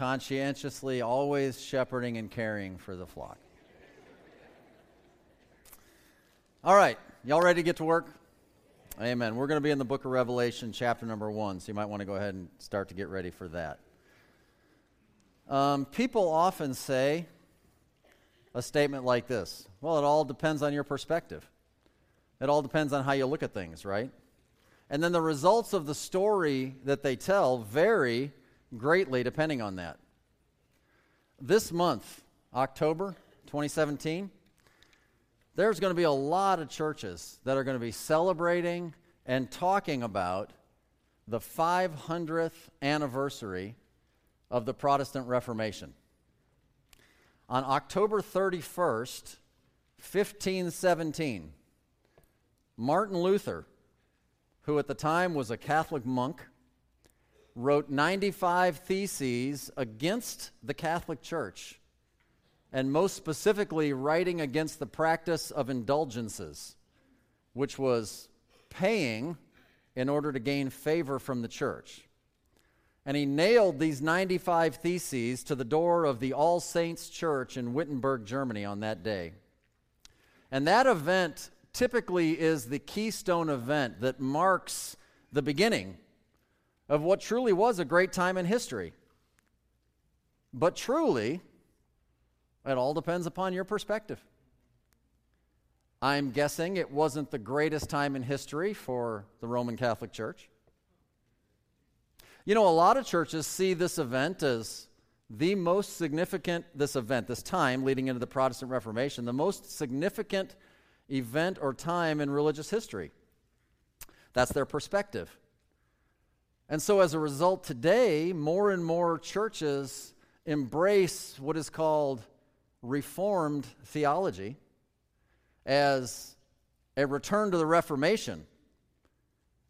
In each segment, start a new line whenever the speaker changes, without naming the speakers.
conscientiously always shepherding and caring for the flock. All right, y'all ready to get to work? Amen. We're going to be in the book of Revelation, chapter number one, so you might want to go ahead and start to get ready for that. Um, people often say a statement like this Well, it all depends on your perspective. It all depends on how you look at things, right? And then the results of the story that they tell vary greatly depending on that. This month, October 2017, there's going to be a lot of churches that are going to be celebrating and talking about the 500th anniversary of the Protestant Reformation. On October 31st, 1517, Martin Luther, who at the time was a Catholic monk, wrote 95 theses against the Catholic Church, and most specifically, writing against the practice of indulgences, which was paying in order to gain favor from the church. And he nailed these 95 theses to the door of the All Saints Church in Wittenberg, Germany on that day. And that event typically is the keystone event that marks the beginning of what truly was a great time in history. But truly, it all depends upon your perspective. I'm guessing it wasn't the greatest time in history for the Roman Catholic Church. You know, a lot of churches see this event as the most significant, this event, this time leading into the Protestant Reformation, the most significant event or time in religious history. That's their perspective. And so, as a result, today, more and more churches embrace what is called Reformed theology as a return to the Reformation.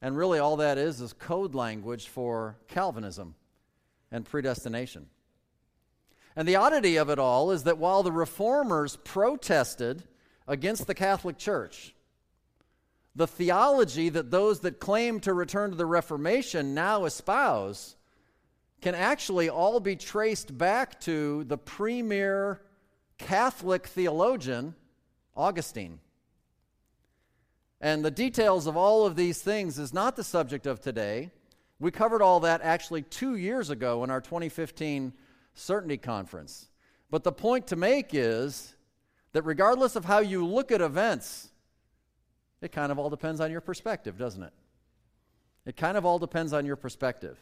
And really, all that is is code language for Calvinism and predestination. And the oddity of it all is that while the reformers protested against the Catholic Church, the theology that those that claim to return to the Reformation now espouse can actually all be traced back to the premier Catholic theologian, Augustine. And the details of all of these things is not the subject of today. We covered all that actually two years ago in our 2015 Certainty Conference. But the point to make is that regardless of how you look at events, it kind of all depends on your perspective, doesn't it? It kind of all depends on your perspective.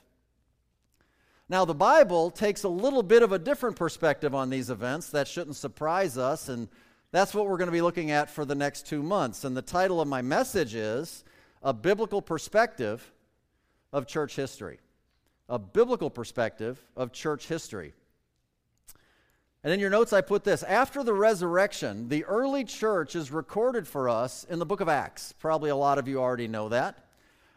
Now, the Bible takes a little bit of a different perspective on these events. That shouldn't surprise us, and that's what we're going to be looking at for the next two months. And the title of my message is A Biblical Perspective of Church History. A biblical perspective of church history. And in your notes, I put this After the resurrection, the early church is recorded for us in the book of Acts. Probably a lot of you already know that.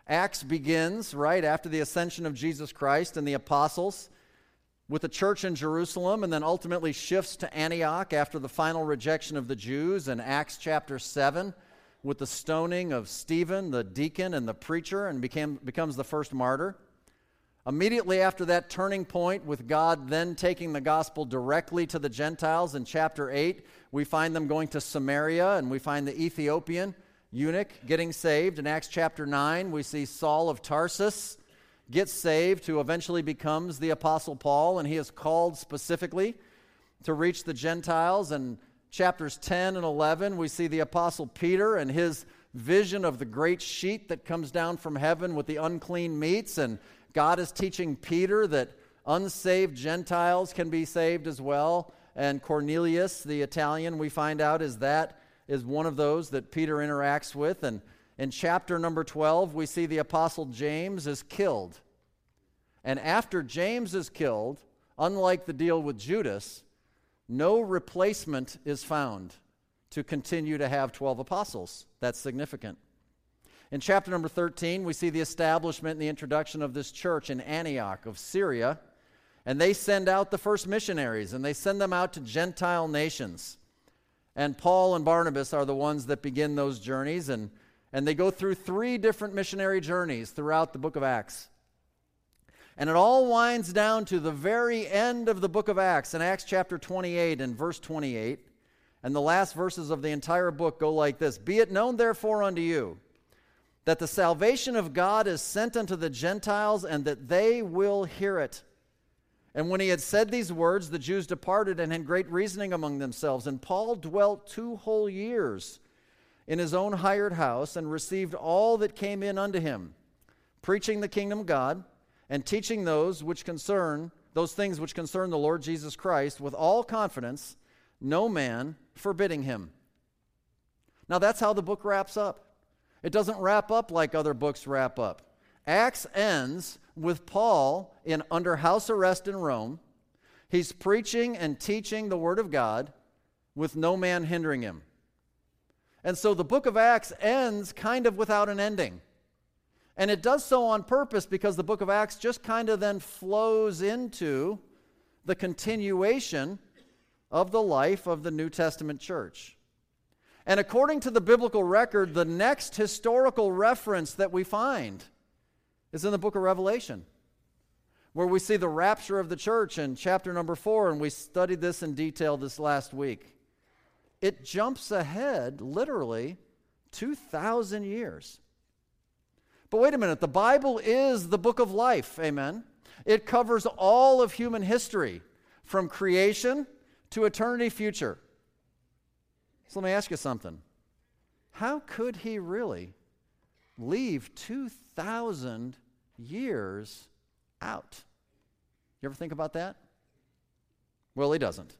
Acts begins right after the ascension of Jesus Christ and the apostles with the church in Jerusalem and then ultimately shifts to Antioch after the final rejection of the Jews in Acts chapter 7 with the stoning of Stephen, the deacon and the preacher, and became, becomes the first martyr. Immediately after that turning point, with God then taking the gospel directly to the Gentiles in chapter 8, we find them going to Samaria and we find the Ethiopian eunuch getting saved. In Acts chapter 9, we see Saul of Tarsus gets saved, who eventually becomes the Apostle Paul, and he is called specifically to reach the Gentiles. And chapters 10 and 11, we see the Apostle Peter and his vision of the great sheet that comes down from heaven with the unclean meats and God is teaching Peter that unsaved Gentiles can be saved as well. And Cornelius, the Italian, we find out is that is one of those that Peter interacts with. And in chapter number 12, we see the apostle James is killed. And after James is killed, unlike the deal with Judas, no replacement is found to continue to have 12 apostles. That's significant. In chapter number 13, we see the establishment and the introduction of this church in Antioch of Syria. And they send out the first missionaries, and they send them out to Gentile nations. And Paul and Barnabas are the ones that begin those journeys, and, and they go through three different missionary journeys throughout the book of Acts. And it all winds down to the very end of the book of Acts, in Acts chapter 28 and verse 28. And the last verses of the entire book go like this Be it known, therefore, unto you that the salvation of God is sent unto the Gentiles, and that they will hear it. And when he had said these words, the Jews departed and had great reasoning among themselves. And Paul dwelt two whole years in his own hired house and received all that came in unto him, preaching the kingdom of God and teaching those which concern those things which concern the Lord Jesus Christ with all confidence, no man forbidding him. Now that's how the book wraps up. It doesn't wrap up like other books wrap up. Acts ends with Paul in under house arrest in Rome. He's preaching and teaching the word of God with no man hindering him. And so the book of Acts ends kind of without an ending. And it does so on purpose because the book of Acts just kind of then flows into the continuation of the life of the New Testament church. And according to the biblical record, the next historical reference that we find is in the book of Revelation, where we see the rapture of the church in chapter number four, and we studied this in detail this last week. It jumps ahead literally 2,000 years. But wait a minute, the Bible is the book of life, amen? It covers all of human history, from creation to eternity future. So let me ask you something. How could he really leave 2,000 years out? You ever think about that? Well, he doesn't.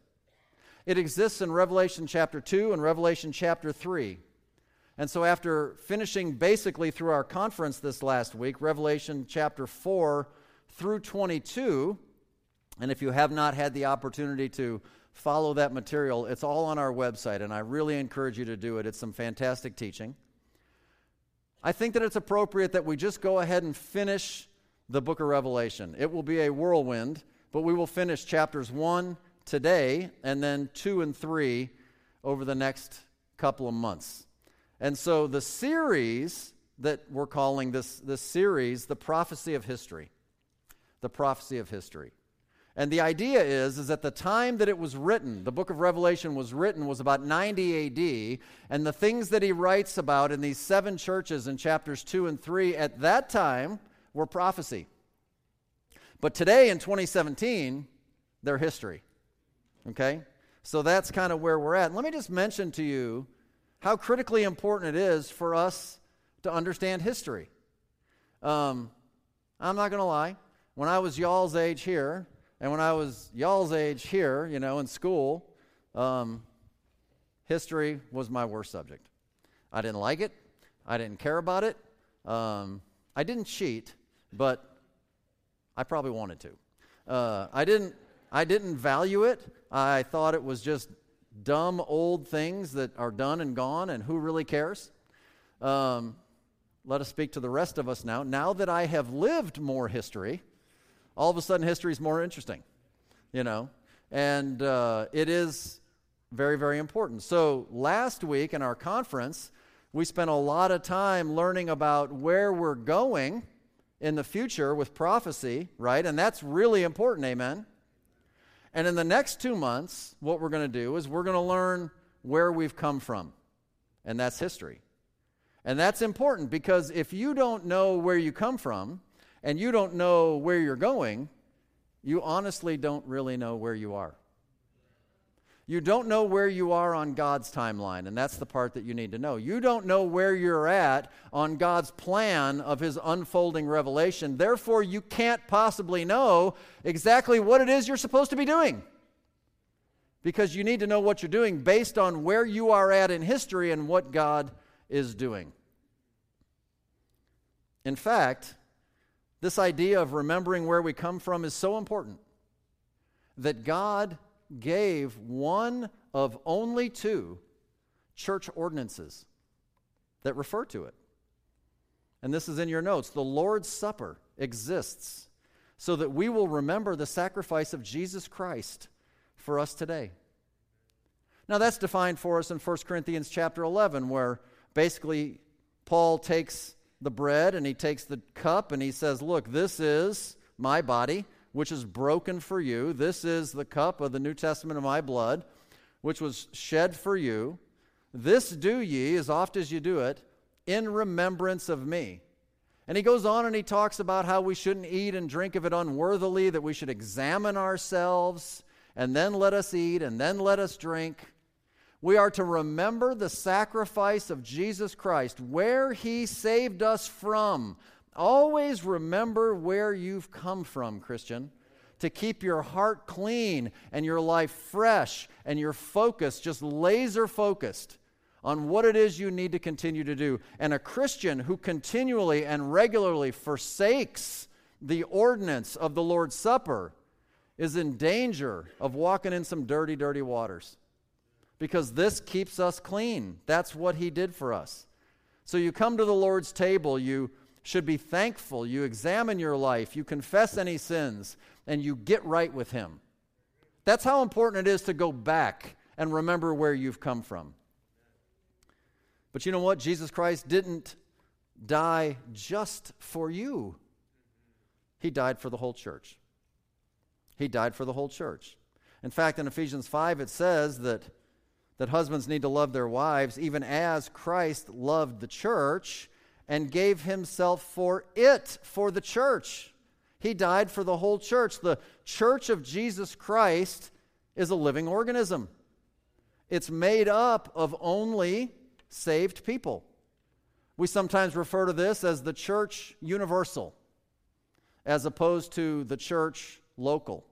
It exists in Revelation chapter 2 and Revelation chapter 3. And so, after finishing basically through our conference this last week, Revelation chapter 4 through 22, and if you have not had the opportunity to follow that material. It's all on our website, and I really encourage you to do it. It's some fantastic teaching. I think that it's appropriate that we just go ahead and finish the book of Revelation. It will be a whirlwind, but we will finish chapters 1 today and then 2 and 3 over the next couple of months. And so the series that we're calling this, this series, The Prophecy of History. The Prophecy of History. And the idea is, is at the time that it was written, the book of Revelation was written, was about 90 AD, and the things that he writes about in these seven churches in chapters 2 and 3 at that time were prophecy. But today in 2017, they're history. Okay? So that's kind of where we're at. let me just mention to you how critically important it is for us to understand history. Um, I'm not going to lie. When I was y'all's age here, and when I was y'all's age here, you know, in school, um, history was my worst subject. I didn't like it. I didn't care about it. Um, I didn't cheat, but I probably wanted to. Uh, I didn't. I didn't value it. I thought it was just dumb old things that are done and gone, and who really cares? Um, let us speak to the rest of us now. Now that I have lived more history, all of a sudden history is more interesting, you know? And uh, it is very, very important. So last week in our conference, we spent a lot of time learning about where we're going in the future with prophecy, right? And that's really important, amen? And in the next two months, what we're going to do is we're going to learn where we've come from, and that's history. And that's important because if you don't know where you come from, and you don't know where you're going, you honestly don't really know where you are. You don't know where you are on God's timeline, and that's the part that you need to know. You don't know where you're at on God's plan of His unfolding revelation. Therefore, you can't possibly know exactly what it is you're supposed to be doing. Because you need to know what you're doing based on where you are at in history and what God is doing. In fact, this idea of remembering where we come from is so important that God gave one of only two church ordinances that refer to it. And this is in your notes. The Lord's Supper exists so that we will remember the sacrifice of Jesus Christ for us today. Now that's defined for us in 1 Corinthians chapter 11 where basically Paul takes the bread and he takes the cup and he says, Look, this is my body, which is broken for you. This is the cup of the New Testament of my blood, which was shed for you. This do ye, as oft as you do it, in remembrance of me. And he goes on and he talks about how we shouldn't eat and drink of it unworthily, that we should examine ourselves, and then let us eat, and then let us drink. We are to remember the sacrifice of Jesus Christ, where he saved us from. Always remember where you've come from, Christian, to keep your heart clean and your life fresh and your focus just laser focused on what it is you need to continue to do. And a Christian who continually and regularly forsakes the ordinance of the Lord's Supper is in danger of walking in some dirty, dirty waters. Because this keeps us clean. That's what He did for us. So you come to the Lord's table, you should be thankful, you examine your life, you confess any sins, and you get right with Him. That's how important it is to go back and remember where you've come from. But you know what? Jesus Christ didn't die just for you, He died for the whole church. He died for the whole church. In fact, in Ephesians 5, it says that, that husbands need to love their wives even as Christ loved the church and gave himself for it, for the church. He died for the whole church. The church of Jesus Christ is a living organism. It's made up of only saved people. We sometimes refer to this as the church universal, as opposed to the church local.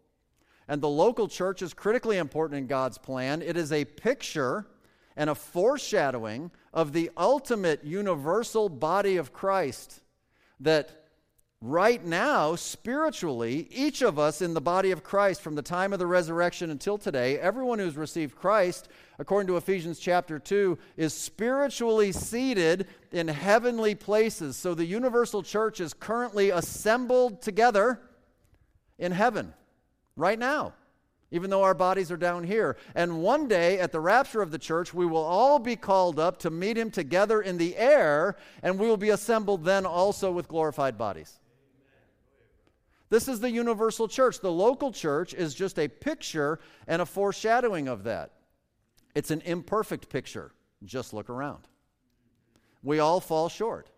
And the local church is critically important in God's plan. It is a picture and a foreshadowing of the ultimate universal body of Christ that right now, spiritually, each of us in the body of Christ, from the time of the resurrection until today, everyone who's received Christ, according to Ephesians chapter 2, is spiritually seated in heavenly places. So the universal church is currently assembled together in heaven right now. Even though our bodies are down here. And one day at the rapture of the church, we will all be called up to meet him together in the air, and we will be assembled then also with glorified bodies. This is the universal church. The local church is just a picture and a foreshadowing of that. It's an imperfect picture. Just look around. We all fall short.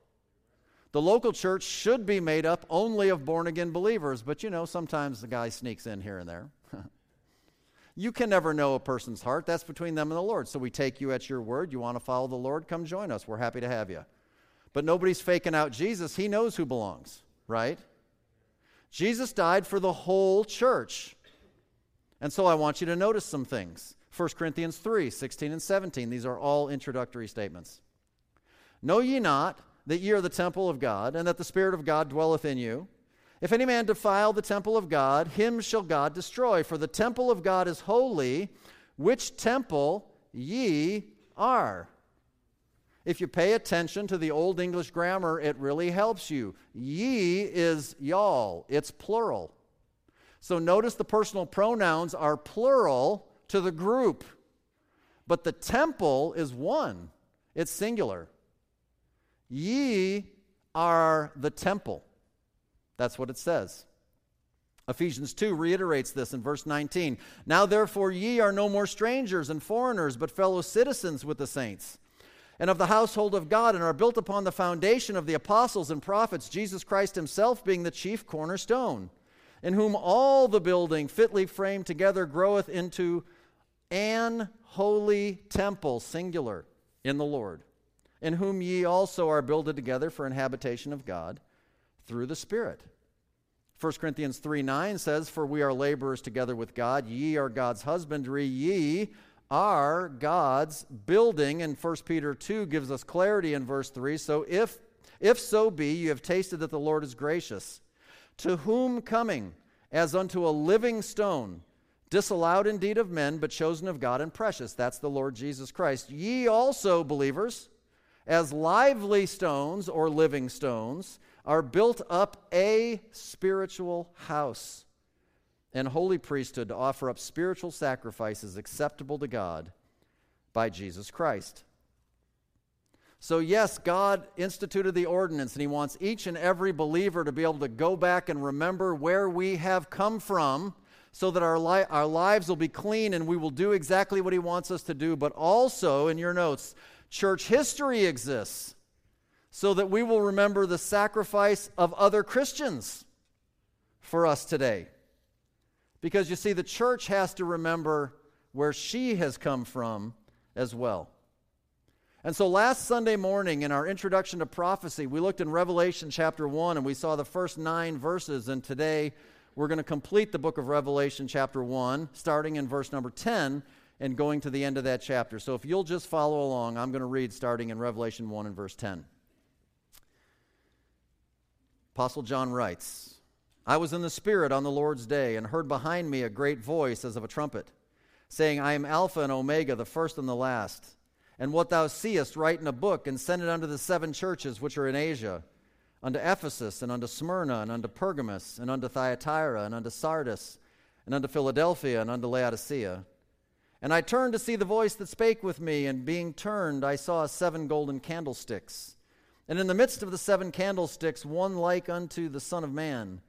The local church should be made up only of born again believers, but you know, sometimes the guy sneaks in here and there. you can never know a person's heart. That's between them and the Lord. So we take you at your word. You want to follow the Lord? Come join us. We're happy to have you. But nobody's faking out Jesus. He knows who belongs, right? Jesus died for the whole church. And so I want you to notice some things. 1 Corinthians 3 16 and 17. These are all introductory statements. Know ye not that ye are the temple of God, and that the Spirit of God dwelleth in you? If any man defile the temple of God, him shall God destroy. For the temple of God is holy, which temple ye are. If you pay attention to the Old English grammar, it really helps you. Ye is y'all, it's plural. So notice the personal pronouns are plural to the group, but the temple is one, it's singular. Ye are the temple. That's what it says. Ephesians 2 reiterates this in verse 19. Now, therefore, ye are no more strangers and foreigners, but fellow citizens with the saints and of the household of God, and are built upon the foundation of the apostles and prophets, Jesus Christ himself being the chief cornerstone, in whom all the building fitly framed together groweth into an holy temple, singular, in the Lord, in whom ye also are builded together for an habitation of God through the Spirit. 1 Corinthians 3 9 says, For we are laborers together with God, ye are God's husbandry, ye are God's building. And 1 Peter 2 gives us clarity in verse 3. So if, if so be you have tasted that the Lord is gracious, to whom coming as unto a living stone, disallowed indeed of men, but chosen of God and precious. That's the Lord Jesus Christ. Ye also, believers, as lively stones or living stones, are built up a spiritual house and holy priesthood to offer up spiritual sacrifices acceptable to God by Jesus Christ. So, yes, God instituted the ordinance, and He wants each and every believer to be able to go back and remember where we have come from so that our, li- our lives will be clean and we will do exactly what He wants us to do. But also, in your notes, church history exists so that we will remember the sacrifice of other Christians for us today. Because you see, the church has to remember where she has come from as well. And so last Sunday morning in our introduction to prophecy, we looked in Revelation chapter 1 and we saw the first nine verses. And today we're going to complete the book of Revelation chapter 1, starting in verse number 10 and going to the end of that chapter. So if you'll just follow along, I'm going to read starting in Revelation 1 and verse 10. Apostle John writes, I was in the Spirit on the Lord's day and heard behind me a great voice as of a trumpet, saying, I am Alpha and Omega, the first and the last. And what thou seest, write in a book and send it unto the seven churches which are in Asia, unto Ephesus, and unto Smyrna, and unto Pergamos, and unto Thyatira, and unto Sardis, and unto Philadelphia, and unto Laodicea. And I turned to see the voice that spake with me, and being turned, I saw seven golden candlesticks. And in the midst of the seven candlesticks, one like unto the Son of Man,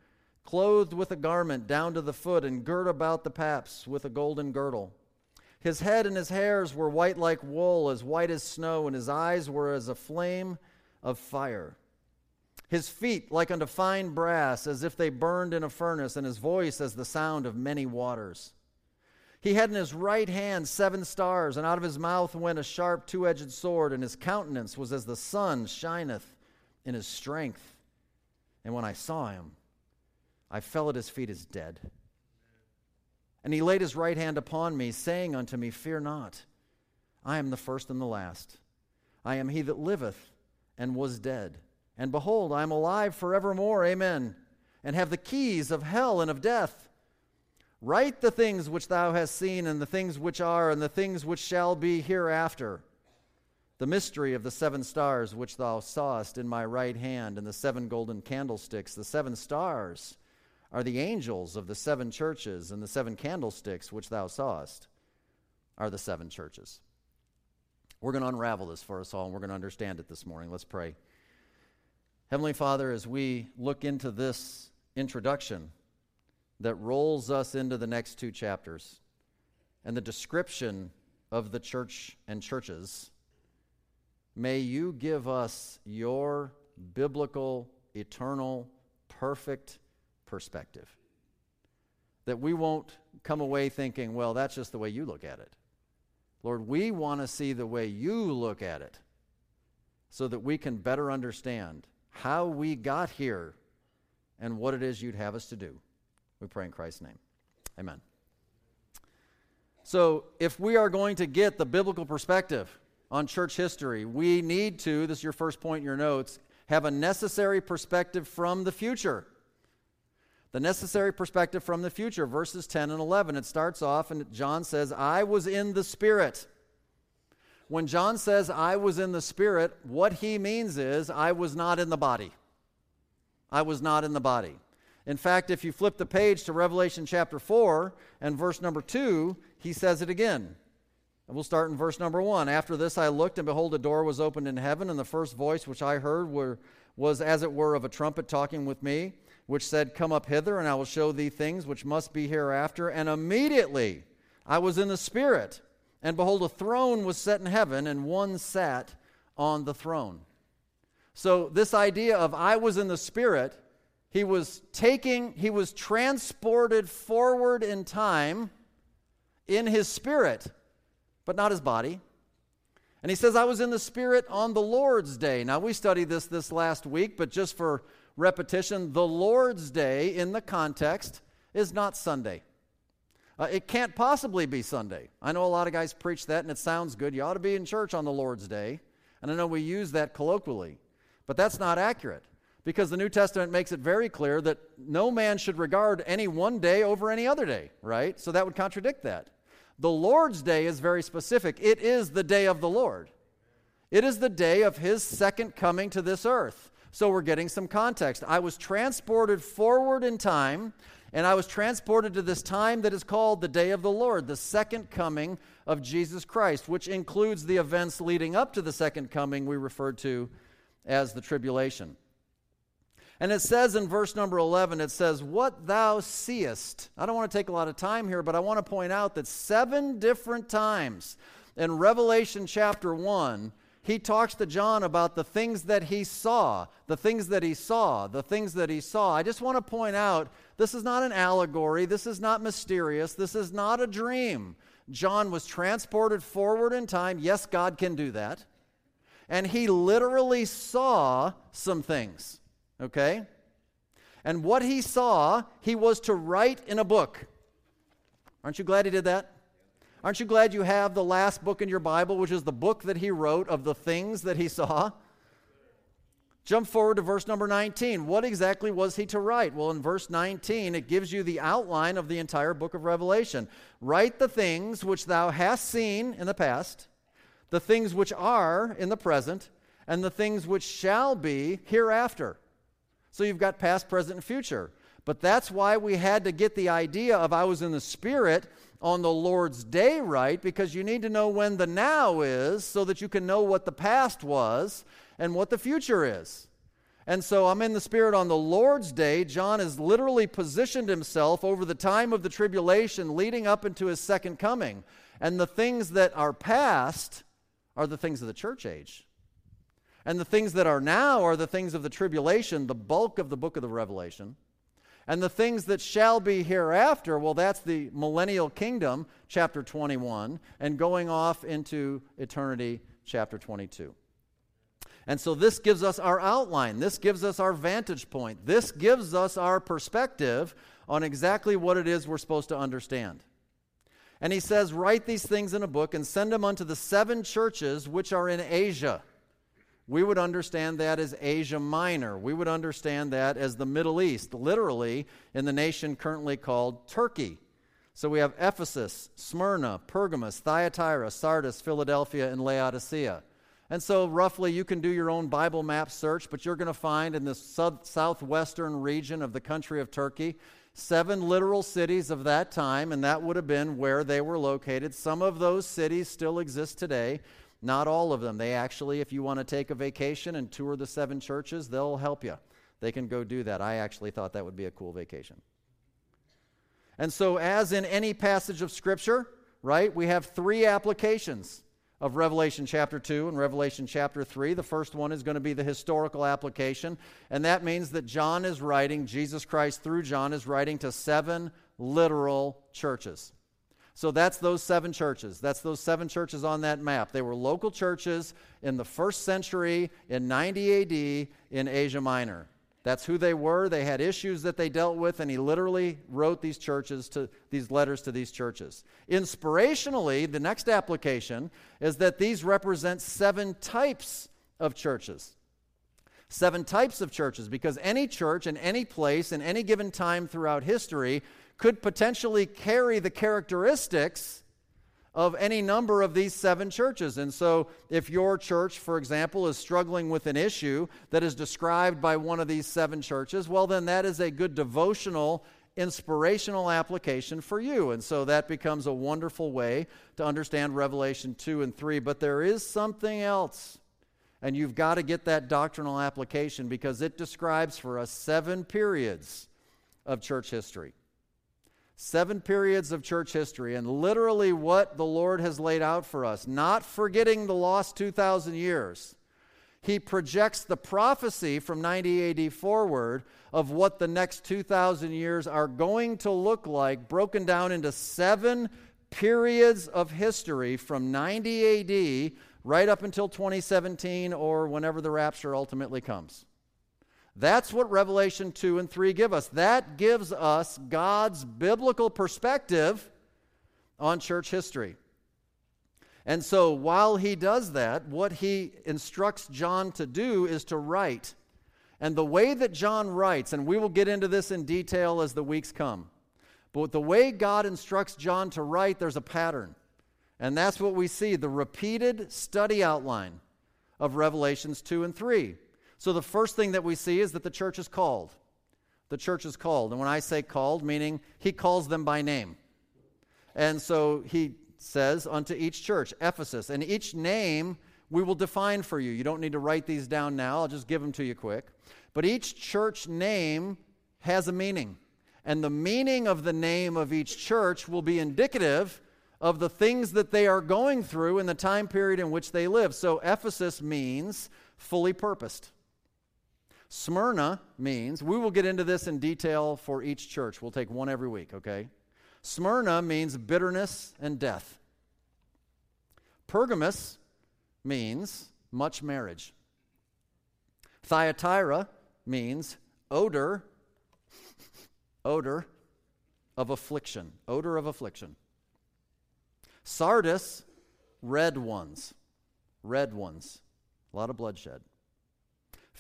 clothed with a garment down to the foot, and girt about the paps with a golden girdle. His head and his hairs were white like wool, as white as snow, and his eyes were as a flame of fire. His feet like unto fine brass, as if they burned in a furnace, and his voice as the sound of many waters. He had in his right hand seven stars, and out of his mouth went a sharp two edged sword, and his countenance was as the sun shineth in his strength. And when I saw him, I fell at his feet as dead. And he laid his right hand upon me, saying unto me, Fear not, I am the first and the last. I am he that liveth and was dead. And behold, I am alive forevermore. Amen. And have the keys of hell and of death. Write the things which thou hast seen, and the things which are, and the things which shall be hereafter. The mystery of the seven stars which thou sawest in my right hand, and the seven golden candlesticks. The seven stars are the angels of the seven churches, and the seven candlesticks which thou sawest are the seven churches. We're going to unravel this for us all, and we're going to understand it this morning. Let's pray. Heavenly Father, as we look into this introduction that rolls us into the next two chapters and the description of the church and churches, may you give us your biblical, eternal, perfect perspective. That we won't come away thinking, well, that's just the way you look at it. Lord, we want to see the way you look at it so that we can better understand how we got here and what it is you'd have us to do. We pray in Christ's name. Amen. So, if we are going to get the biblical perspective on church history, we need to, this is your first point in your notes, have a necessary perspective from the future the necessary perspective from the future. Verses 10 and 11. It starts off, and John says, I was in the Spirit. When John says, I was in the Spirit, what he means is, I was not in the body. I was not in the body. In fact, if you flip the page to Revelation chapter 4 and verse number 2, he says it again. And we'll start in verse number 1. After this I looked, and behold, a door was opened in heaven, and the first voice which I heard were, was as it were of a trumpet talking with me which said, Come up hither, and I will show thee things which must be hereafter. And immediately I was in the Spirit, and behold, a throne was set in heaven, and one sat on the throne. So, this idea of I was in the Spirit, he was taking, he was transported forward in time in his spirit, but not his body. And he says, I was in the Spirit on the Lord's day. Now, we studied this this last week, but just for repetition, the Lord's Day in the context is not Sunday. Uh, it can't possibly be Sunday. I know a lot of guys preach that and it sounds good. You ought to be in church on the Lord's Day. And I know we use that colloquially, but that's not accurate because the New Testament makes it very clear that no man should regard any one day over any other day, right? So that would contradict that. The Lord's Day is very specific. It is the day of the Lord. It is the day of his second coming to this earth. So we're getting some context. I was transported forward in time, And I was transported to this time that is called the day of the Lord, the second coming of Jesus Christ, which includes the events leading up to the second coming we referred to as the tribulation. And it says in verse number 11, it says, What thou seest. I don't want to take a lot of time here, but I want to point out that seven different times in Revelation chapter 1, he talks to John about the things that he saw, the things that he saw, the things that he saw. I just want to point out this is not an allegory, this is not mysterious, this is not a dream. John was transported forward in time. Yes, God can do that. And he literally saw some things, okay? And what he saw, he was to write in a book. Aren't you glad he did that? Aren't you glad you have the last book in your Bible, which is the book that he wrote of the things that he saw? Jump forward to verse number 19. What exactly was he to write? Well, in verse 19, it gives you the outline of the entire book of Revelation. Write the things which thou hast seen in the past, the things which are in the present, and the things which shall be hereafter. So you've got past, present, and future. But that's why we had to get the idea of I was in the Spirit on the Lord's day right because you need to know when the now is so that you can know what the past was and what the future is. And so I'm in the Spirit on the Lord's day. John has literally positioned himself over the time of the tribulation leading up into his second coming. And the things that are past are the things of the church age. And the things that are now are the things of the tribulation, the bulk of the book of the Revelation. And the things that shall be hereafter, well, that's the millennial kingdom, chapter 21, and going off into eternity, chapter 22. And so this gives us our outline. This gives us our vantage point. This gives us our perspective on exactly what it is we're supposed to understand. And he says, Write these things in a book and send them unto the seven churches which are in Asia we would understand that as Asia Minor. We would understand that as the Middle East, literally in the nation currently called Turkey. So we have Ephesus, Smyrna, Pergamos, Thyatira, Sardis, Philadelphia, and Laodicea. And so, roughly, you can do your own Bible map search, but you're going to find in the southwestern region of the country of Turkey seven literal cities of that time, and that would have been where they were located. Some of those cities still exist today. Not all of them. They actually, if you want to take a vacation and tour the seven churches, they'll help you. They can go do that. I actually thought that would be a cool vacation. And so, as in any passage of Scripture, right, we have three applications of Revelation chapter 2 and Revelation chapter 3. The first one is going to be the historical application, and that means that John is writing, Jesus Christ through John is writing to seven literal churches. So that's those seven churches. That's those seven churches on that map. They were local churches in the first century in 90 AD in Asia Minor. That's who they were. They had issues that they dealt with, and he literally wrote these churches to these letters to these churches. Inspirationally, the next application is that these represent seven types of churches. Seven types of churches, because any church in any place in any given time throughout history could potentially carry the characteristics of any number of these seven churches. And so, if your church, for example, is struggling with an issue that is described by one of these seven churches, well, then that is a good devotional, inspirational application for you. And so, that becomes a wonderful way to understand Revelation 2 and 3. But there is something else. And you've got to get that doctrinal application because it describes for us seven periods of church history. Seven periods of church history, and literally what the Lord has laid out for us, not forgetting the lost 2,000 years. He projects the prophecy from 90 AD forward of what the next 2,000 years are going to look like, broken down into seven periods of history from 90 AD right up until 2017 or whenever the rapture ultimately comes. That's what Revelation 2 and 3 give us. That gives us God's biblical perspective on church history. And so while he does that, what he instructs John to do is to write. And the way that John writes, and we will get into this in detail as the weeks come, but the way God instructs John to write, there's a pattern. And that's what we see the repeated study outline of Revelations 2 and 3. So the first thing that we see is that the church is called. the church is called. And when I say called, meaning he calls them by name. And so he says unto each church, Ephesus, and each name we will define for you. You don't need to write these down now, I'll just give them to you quick. But each church name has a meaning. And the meaning of the name of each church will be indicative of the things that they are going through in the time period in which they live. So Ephesus means fully purposed. Smyrna means, we will get into this in detail for each church. We'll take one every week, okay? Smyrna means bitterness and death. Pergamos means much marriage. Thyatira means odor, odor of affliction, odor of affliction. Sardis, red ones, red ones, a lot of bloodshed.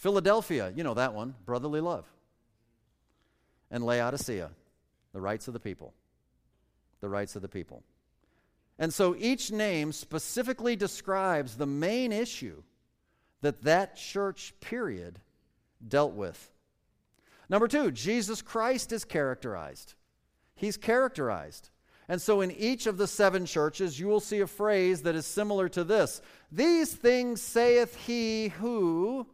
Philadelphia, you know that one, brotherly love. And Laodicea, the rights of the people. The rights of the people. And so each name specifically describes the main issue that that church period dealt with. Number two, Jesus Christ is characterized. He's characterized. And so in each of the seven churches, you will see a phrase that is similar to this These things saith he who,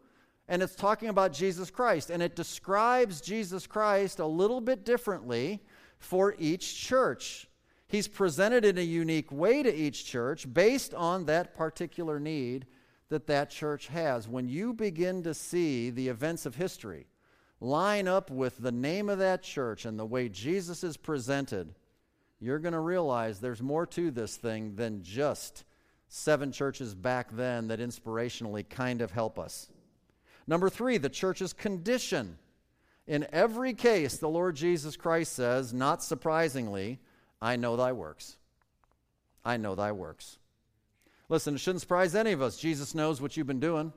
and it's talking about Jesus Christ. And it describes Jesus Christ a little bit differently for each church. He's presented in a unique way to each church based on that particular need that that church has. When you begin to see the events of history line up with the name of that church and the way Jesus is presented, you're going to realize there's more to this thing than just seven churches back then that inspirationally kind of help us. Number three, the church's condition. In every case, the Lord Jesus Christ says, not surprisingly, I know thy works. I know thy works. Listen, it shouldn't surprise any of us. Jesus knows what you've been doing,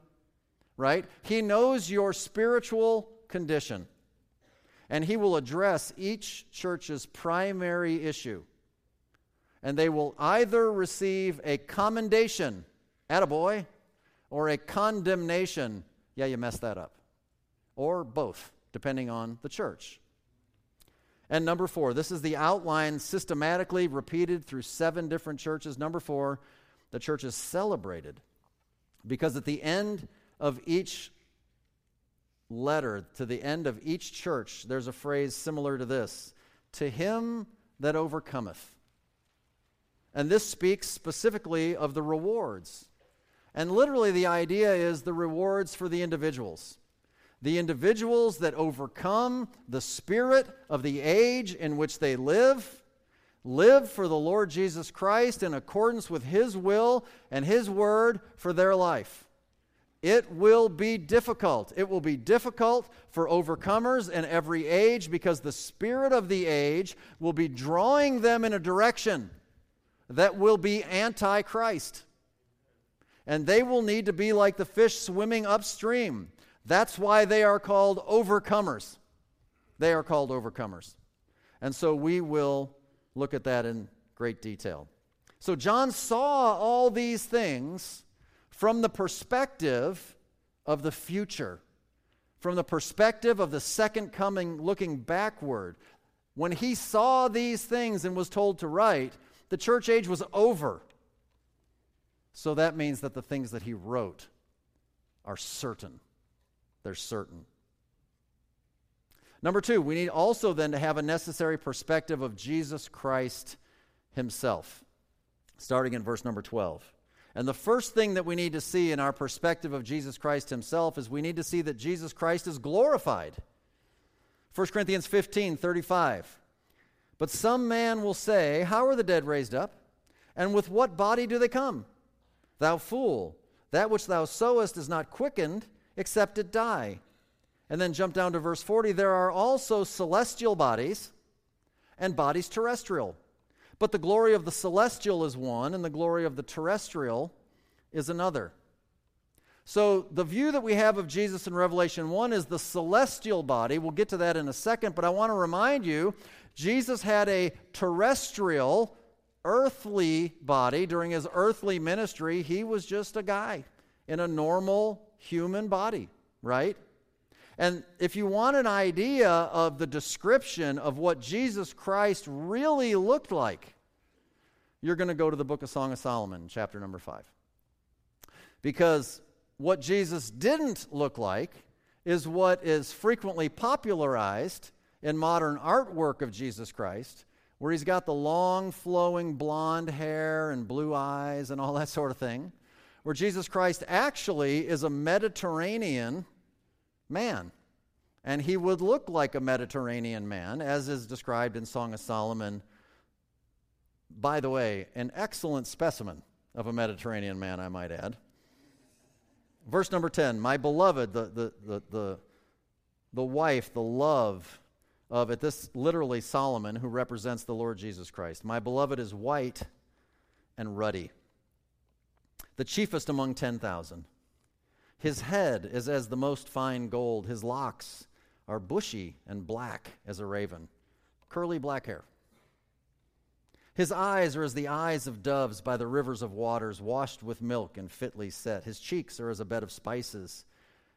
right? He knows your spiritual condition. And he will address each church's primary issue. And they will either receive a commendation, attaboy, or a condemnation, yeah, you messed that up. Or both, depending on the church. And number four, this is the outline systematically repeated through seven different churches. Number four, the church is celebrated because at the end of each letter, to the end of each church, there's a phrase similar to this To him that overcometh. And this speaks specifically of the rewards. And literally, the idea is the rewards for the individuals the individuals that overcome the spirit of the age in which they live, live for the Lord Jesus Christ in accordance with His will and His word for their life. It will be difficult. It will be difficult for overcomers in every age because the spirit of the age will be drawing them in a direction that will be anti Christ. And they will need to be like the fish swimming upstream that's why they are called overcomers. They are called overcomers. And so we will look at that in great detail. So John saw all these things from the perspective of the future, from the perspective of the second coming, looking backward. When he saw these things and was told to write, the church age was over. So that means that the things that he wrote are certain. They're certain. Number two, we need also then to have a necessary perspective of Jesus Christ himself, starting in verse number 12. And the first thing that we need to see in our perspective of Jesus Christ himself is we need to see that Jesus Christ is glorified. 1 Corinthians 15 35. But some man will say, How are the dead raised up? And with what body do they come? Thou fool, that which thou sowest is not quickened except it die. And then jump down to verse 40 there are also celestial bodies and bodies terrestrial. But the glory of the celestial is one, and the glory of the terrestrial is another. So, the view that we have of Jesus in Revelation 1 is the celestial body. We'll get to that in a second, but I want to remind you Jesus had a terrestrial, earthly body during his earthly ministry. He was just a guy in a normal human body, right? And if you want an idea of the description of what Jesus Christ really looked like, you're going to go to the book of Song of Solomon, chapter number 5. Because what Jesus didn't look like is what is frequently popularized in modern artwork of Jesus Christ, where he's got the long, flowing blonde hair and blue eyes and all that sort of thing, where Jesus Christ actually is a Mediterranean man. And he would look like a Mediterranean man, as is described in Song of Solomon. By the way, an excellent specimen of a Mediterranean man, I might add. Verse number 10 My beloved, the, the, the, the, the wife, the love of it, this literally Solomon, who represents the Lord Jesus Christ. My beloved is white and ruddy, the chiefest among 10,000. His head is as the most fine gold, his locks are bushy and black as a raven, curly black hair. His eyes are as the eyes of doves by the rivers of waters, washed with milk and fitly set. His cheeks are as a bed of spices,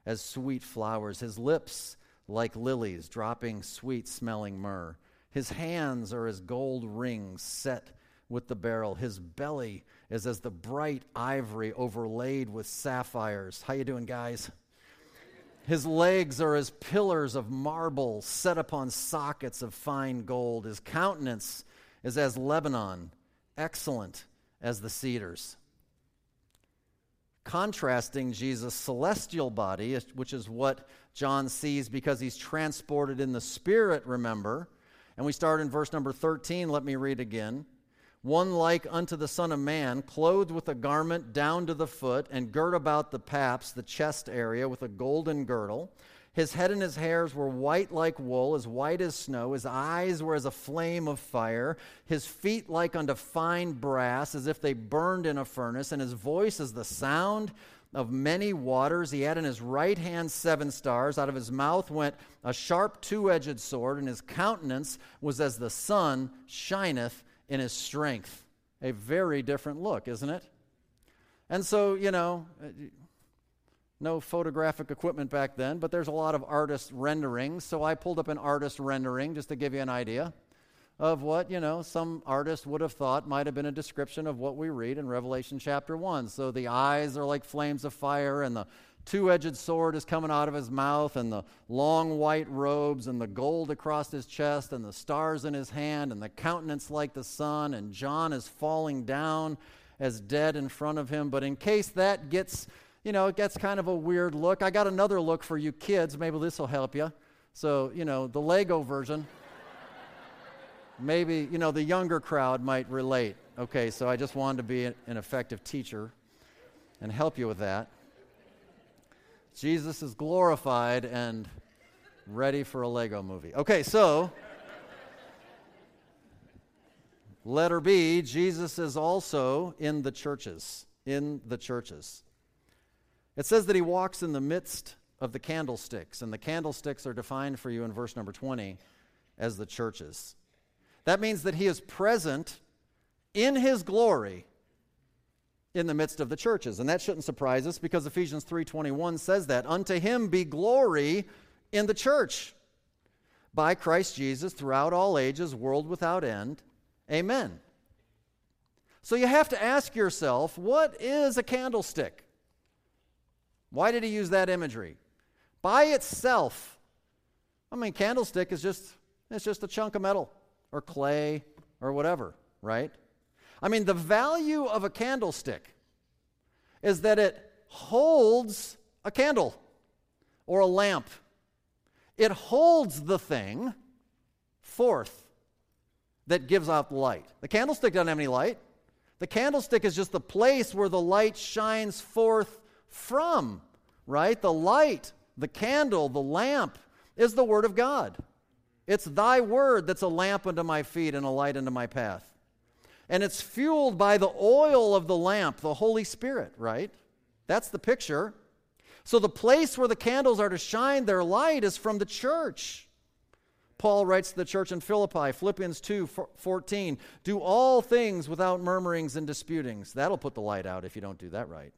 as sweet flowers. His lips like lilies, dropping sweet smelling myrrh. His hands are as gold rings set with the beryl. His belly is as the bright ivory overlaid with sapphires. How you doing, guys? His legs are as pillars of marble set upon sockets of fine gold. His countenance is as Lebanon, excellent as the cedars. Contrasting Jesus' celestial body, which is what John sees because he's transported in the Spirit, remember. And we start in verse number 13. Let me read again. One like unto the Son of Man, clothed with a garment down to the foot, and girt about the paps, the chest area, with a golden girdle his head and his hairs were white like wool, as white as snow. His eyes were as a flame of fire. His feet like unto fine brass, as if they burned in a furnace. And his voice as the sound of many waters. He had in his right hand seven stars. Out of his mouth went a sharp two edged sword, and his countenance was as the sun shineth in his strength. A very different look, isn't it? And so, you know, no photographic equipment back then, but there's a lot of artist renderings. So I pulled up an artist rendering just to give you an idea of what, you know, some artist would have thought might have been a description of what we read in Revelation chapter 1. So the eyes are like flames of fire, and the two edged sword is coming out of his mouth, and the long white robes, and the gold across his chest, and the stars in his hand, and the countenance like the sun, and John is falling down as dead in front of him. But in case that gets you know, it gets kind of a weird look. I got another look for you kids. Maybe this will help you. So, you know, the Lego version. Maybe, you know, the younger crowd might relate. Okay, so I just wanted to be an effective teacher and help you with that. Jesus is glorified and ready for a Lego movie. Okay, so letter B, Jesus is also in the churches. In the churches. It says that he walks in the midst of the candlesticks, and the candlesticks are defined for you in verse number 20 as the churches. That means that he is present in his glory in the midst of the churches. And that shouldn't surprise us because Ephesians 3:21 says that unto him be glory in the church by Christ Jesus throughout all ages world without end. Amen. So you have to ask yourself, what is a candlestick? Why did he use that imagery? By itself, I mean, candlestick is just it's just a chunk of metal or clay or whatever, right? I mean, the value of a candlestick is that it holds a candle or a lamp. It holds the thing forth that gives out the light. The candlestick doesn't have any light. The candlestick is just the place where the light shines forth from, right? The light, the candle, the lamp is the Word of God. It's thy word that's a lamp unto my feet and a light unto my path. And it's fueled by the oil of the lamp, the Holy Spirit, right? That's the picture. So the place where the candles are to shine their light is from the church. Paul writes to the church in Philippi, Philippians 2 14, do all things without murmurings and disputings. That'll put the light out if you don't do that right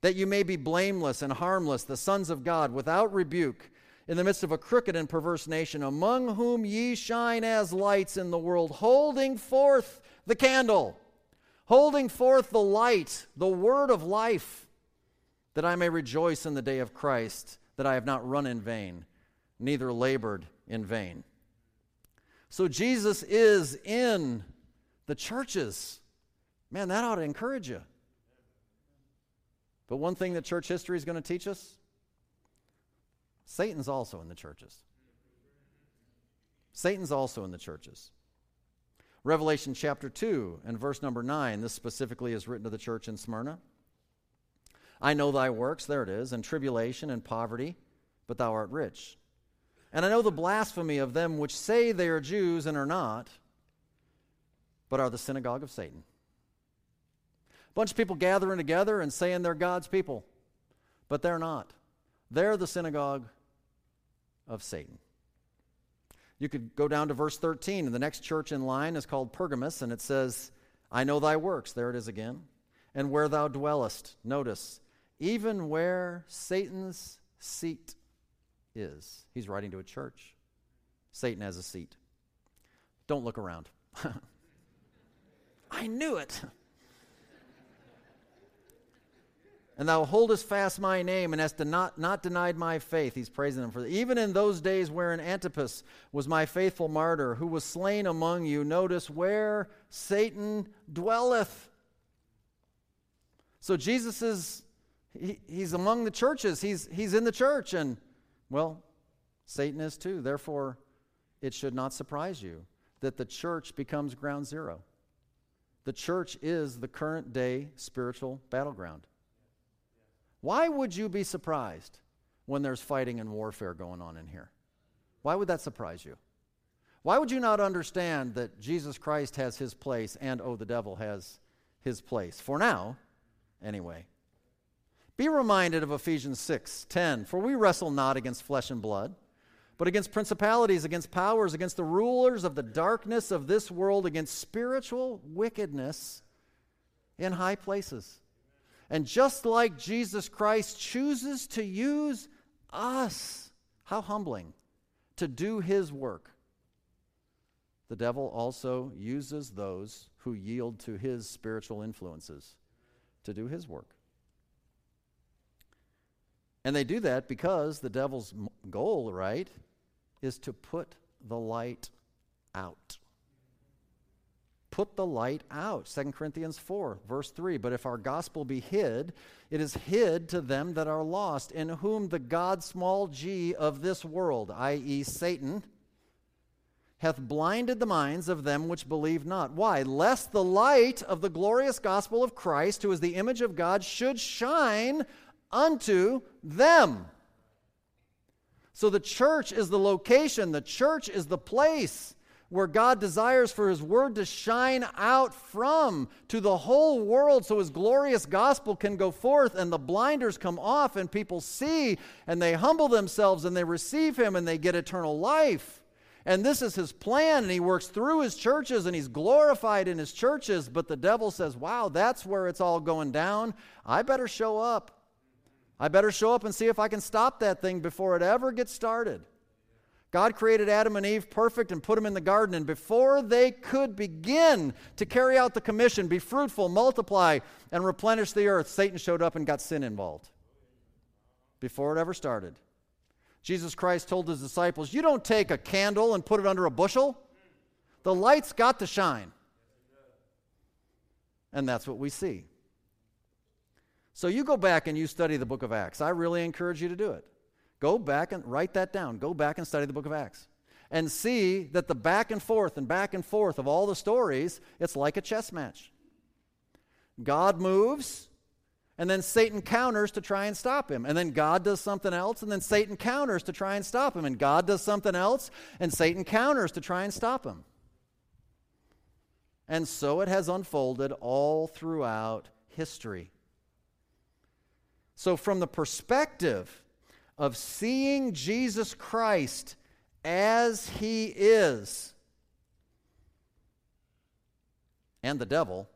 that you may be blameless and harmless, the sons of God, without rebuke, in the midst of a crooked and perverse nation, among whom ye shine as lights in the world, holding forth the candle, holding forth the light, the word of life, that I may rejoice in the day of Christ, that I have not run in vain, neither labored in vain. So Jesus is in the churches. Man, that ought to encourage you. But one thing that church history is going to teach us Satan's also in the churches. Satan's also in the churches. Revelation chapter 2 and verse number 9, this specifically is written to the church in Smyrna. I know thy works, there it is, and tribulation and poverty, but thou art rich. And I know the blasphemy of them which say they are Jews and are not, but are the synagogue of Satan. A bunch of people gathering together and saying they're God's people, but they're not. They're the synagogue of Satan. You could go down to verse 13, and the next church in line is called Pergamos, and it says, I know thy works. There it is again. And where thou dwellest. Notice, even where Satan's seat is. He's writing to a church. Satan has a seat. Don't look around. I knew it. And thou holdest fast my name and hast not, not denied my faith. He's praising them for that. Even in those days wherein Antipas was my faithful martyr, who was slain among you, notice where Satan dwelleth. So Jesus is, he, he's among the churches. He's, he's in the church. And, well, Satan is too. Therefore, it should not surprise you that the church becomes ground zero. The church is the current day spiritual battleground. Why would you be surprised when there's fighting and warfare going on in here? Why would that surprise you? Why would you not understand that Jesus Christ has his place and, oh, the devil has his place? For now, anyway. Be reminded of Ephesians 6 10. For we wrestle not against flesh and blood, but against principalities, against powers, against the rulers of the darkness of this world, against spiritual wickedness in high places. And just like Jesus Christ chooses to use us, how humbling, to do his work, the devil also uses those who yield to his spiritual influences to do his work. And they do that because the devil's goal, right, is to put the light out put the light out. 2 Corinthians 4, verse 3. But if our gospel be hid, it is hid to them that are lost, in whom the God small g of this world, i.e., Satan, hath blinded the minds of them which believe not. Why? Lest the light of the glorious gospel of Christ, who is the image of God, should shine unto them. So the church is the location, the church is the place where God desires for His Word to shine out from to the whole world so His glorious gospel can go forth and the blinders come off and people see and they humble themselves and they receive Him and they get eternal life. And this is His plan and He works through His churches and He's glorified in His churches. But the devil says, wow, that's where it's all going down. I better show up. I better show up and see if I can stop that thing before it ever gets started. God created Adam and Eve perfect and put them in the garden. And before they could begin to carry out the commission, be fruitful, multiply, and replenish the earth, Satan showed up and got sin involved. Before it ever started. Jesus Christ told his disciples, You don't take a candle and put it under a bushel. The light's got to shine. And that's what we see. So you go back and you study the book of Acts. I really encourage you to do it. Go back and write that down. Go back and study the book of Acts. And see that the back and forth and back and forth of all the stories, it's like a chess match. God moves, and then Satan counters to try and stop him. And then God does something else, and then Satan counters to try and stop him. And God does something else, and Satan counters to try and stop him. And so it has unfolded all throughout history. So, from the perspective of seeing Jesus Christ as he is and the devil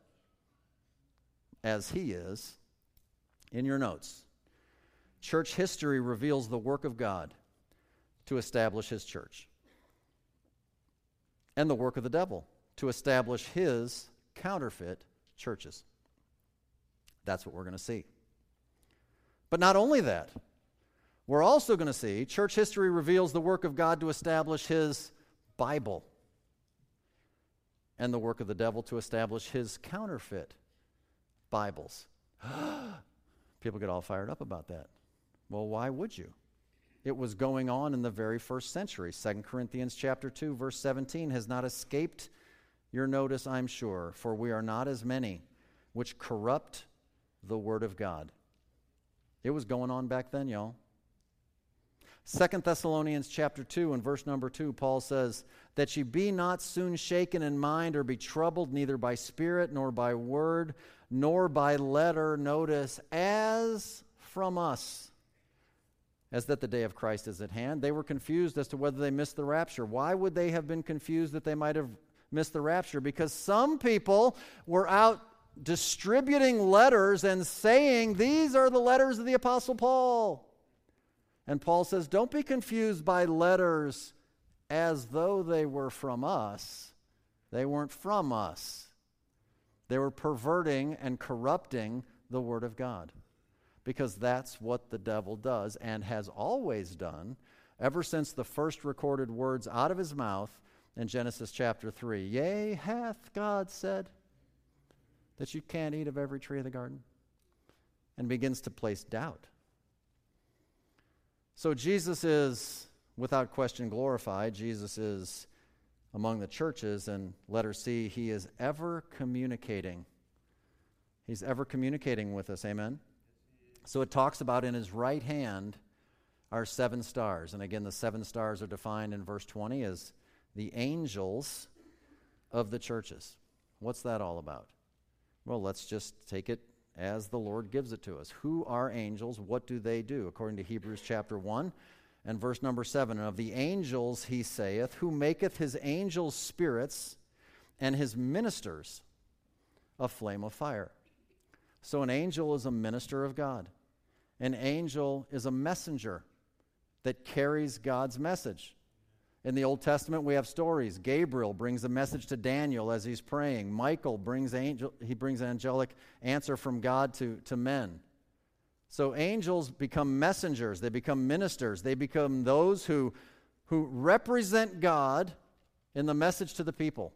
as he is in your notes. Church history reveals the work of God to establish his church, and the work of the devil to establish his counterfeit churches. That's what we're going to see. But not only that, we're also going to see church history reveals the work of God to establish his Bible and the work of the devil to establish his counterfeit Bibles. People get all fired up about that. Well, why would you? It was going on in the very first century. 2 Corinthians chapter 2 verse 17 has not escaped your notice, I'm sure, for we are not as many which corrupt the word of God. It was going on back then, y'all. Second Thessalonians chapter 2 and verse number 2, Paul says, That ye be not soon shaken in mind or be troubled neither by spirit nor by word nor by letter, notice, as from us, as that the day of Christ is at hand. They were confused as to whether they missed the rapture. Why would they have been confused that they might have missed the rapture? Because some people were out distributing letters and saying, These are the letters of the Apostle Paul. And Paul says, Don't be confused by letters as though they were from us. They weren't from us. They were perverting and corrupting the Word of God. Because that's what the devil does and has always done ever since the first recorded words out of his mouth in Genesis chapter 3. Yea, hath God said that you can't eat of every tree of the garden? And begins to place doubt so Jesus is, without question, glorified. Jesus is among the churches, and letter C, he is ever communicating. He's ever communicating with us. Amen? So it talks about in his right hand are seven stars. And again, the seven stars are defined in verse 20 as the angels of the churches. What's that all about? Well, let's just take it as the Lord gives it to us. Who are angels? What do they do? According to Hebrews chapter 1 and verse number 7 Of the angels he saith, Who maketh his angels spirits and his ministers a flame of fire. So an angel is a minister of God, an angel is a messenger that carries God's message. In the Old Testament, we have stories. Gabriel brings a message to Daniel as he's praying. Michael brings angel, he brings angelic answer from God to, to men. So angels become messengers, they become ministers, they become those who, who represent God in the message to the people.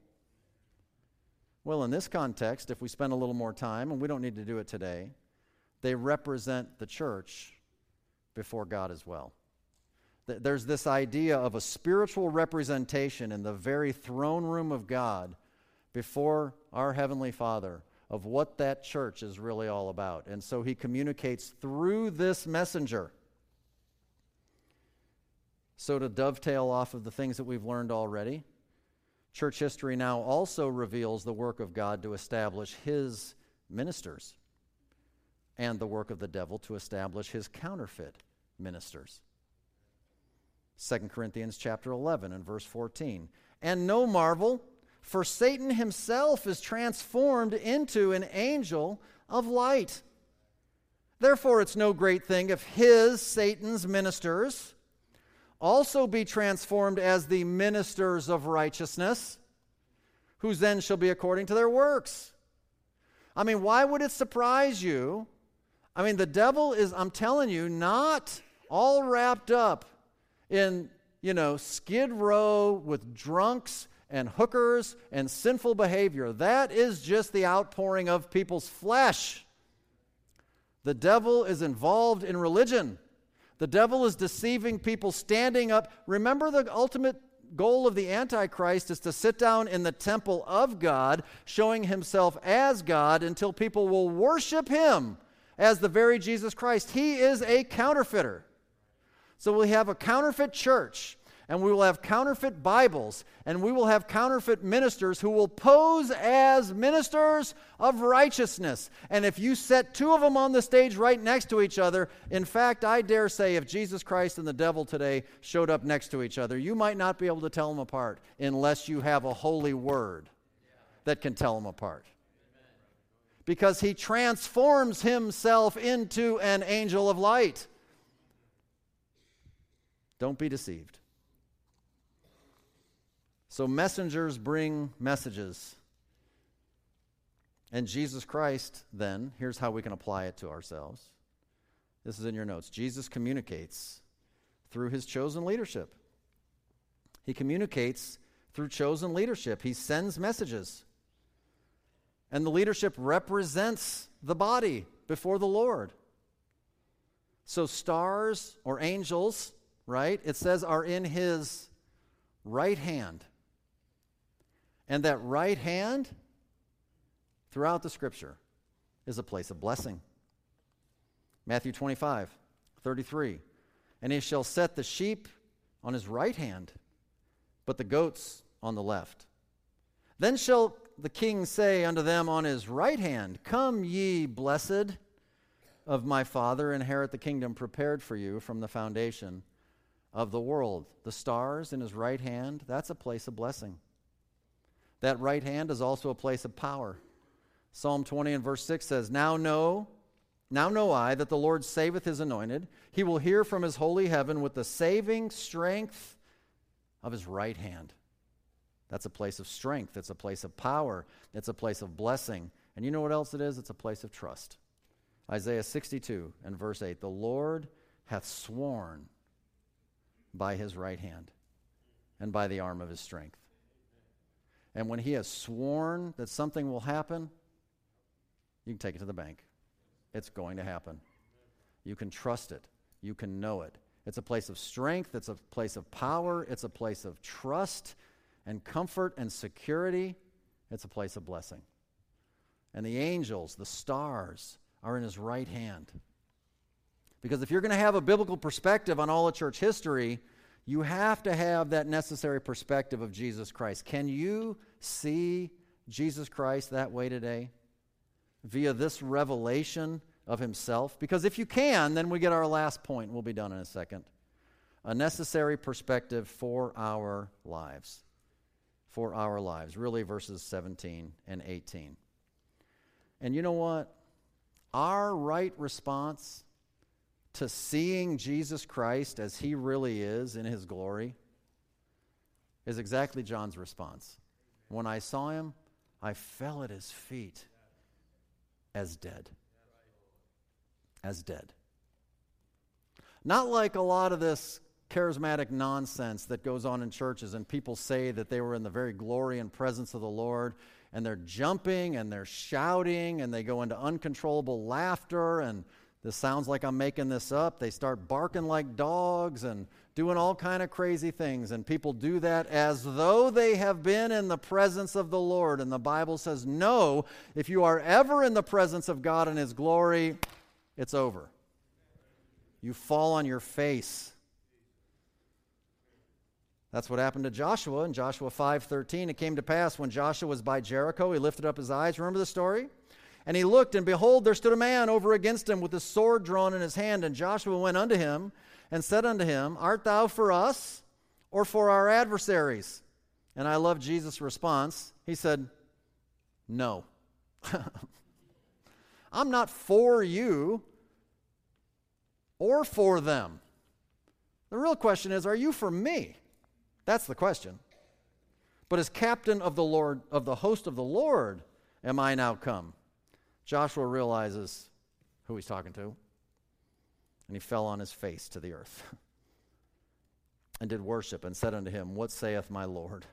Well, in this context, if we spend a little more time, and we don't need to do it today, they represent the church before God as well there's this idea of a spiritual representation in the very throne room of God before our Heavenly Father of what that church is really all about. And so he communicates through this messenger. So, to dovetail off of the things that we've learned already, church history now also reveals the work of God to establish his ministers and the work of the devil to establish his counterfeit ministers. 2 Corinthians chapter 11 and verse 14. And no marvel, for Satan himself is transformed into an angel of light. Therefore, it's no great thing if his, Satan's ministers, also be transformed as the ministers of righteousness, whose then shall be according to their works. I mean, why would it surprise you? I mean, the devil is, I'm telling you, not all wrapped up in, you know, Skid Row with drunks and hookers and sinful behavior. That is just the outpouring of people's flesh. The devil is involved in religion. The devil is deceiving people standing up. Remember, the ultimate goal of the Antichrist is to sit down in the temple of God, showing himself as God until people will worship him as the very Jesus Christ. He is a counterfeiter. So we have a counterfeit church, and we will have counterfeit Bibles, and we will have counterfeit ministers who will pose as ministers of righteousness. And if you set two of them on the stage right next to each other, in fact, I dare say if Jesus Christ and the devil today showed up next to each other, you might not be able to tell them apart unless you have a holy word that can tell them apart because he transforms himself into an angel of light. Don't be deceived. So, messengers bring messages. And Jesus Christ, then, here's how we can apply it to ourselves. This is in your notes. Jesus communicates through his chosen leadership. He communicates through chosen leadership. He sends messages. And the leadership represents the body before the Lord. So, stars or angels, right, it says, are in his right hand. And that right hand throughout the scripture is a place of blessing. Matthew 25, 33. And he shall set the sheep on his right hand, but the goats on the left. Then shall the king say unto them on his right hand, Come, ye blessed of my Father, inherit the kingdom prepared for you from the foundation of the world. The stars in his right hand, that's a place of blessing. That right hand is also a place of power. Psalm 20 and verse 6 says, Now know, now know I that the Lord saveth his anointed. He will hear from his holy heaven with the saving strength of his right hand. That's a place of strength. It's a place of power. It's a place of blessing. And you know what else it is? It's a place of trust. Isaiah 62 and verse 8 The Lord hath sworn by his right hand and by the arm of his strength. And when he has sworn that something will happen, you can take it to the bank. It's going to happen. You can trust it. You can know it. It's a place of strength. It's a place of power. It's a place of trust and comfort and security. It's a place of blessing. And the angels, the stars, are in his right hand. Because if you're going to have a biblical perspective on all of church history, you have to have that necessary perspective of Jesus Christ. Can you see Jesus Christ that way today? Via this revelation of himself? Because if you can, then we get our last point. We'll be done in a second. A necessary perspective for our lives. For our lives. Really, verses 17 and 18. And you know what? Our right response to seeing Jesus Christ as he really is in his glory is exactly John's response. When I saw him, I fell at his feet as dead. As dead. Not like a lot of this charismatic nonsense that goes on in churches, and people say that they were in the very glory and presence of the Lord, and they're jumping and they're shouting, and they go into uncontrollable laughter, and this sounds like I'm making this up. They start barking like dogs and doing all kind of crazy things and people do that as though they have been in the presence of the Lord and the Bible says no, if you are ever in the presence of God and his glory, it's over. You fall on your face. That's what happened to Joshua in Joshua 5:13. It came to pass when Joshua was by Jericho, he lifted up his eyes. Remember the story? And he looked, and behold, there stood a man over against him with his sword drawn in his hand. And Joshua went unto him and said unto him, Art thou for us or for our adversaries? And I love Jesus' response. He said, No. I'm not for you or for them. The real question is, are you for me? That's the question. But as captain of the Lord of the host of the Lord am I now come. Joshua realizes who he's talking to, and he fell on his face to the earth and did worship and said unto him, What saith my Lord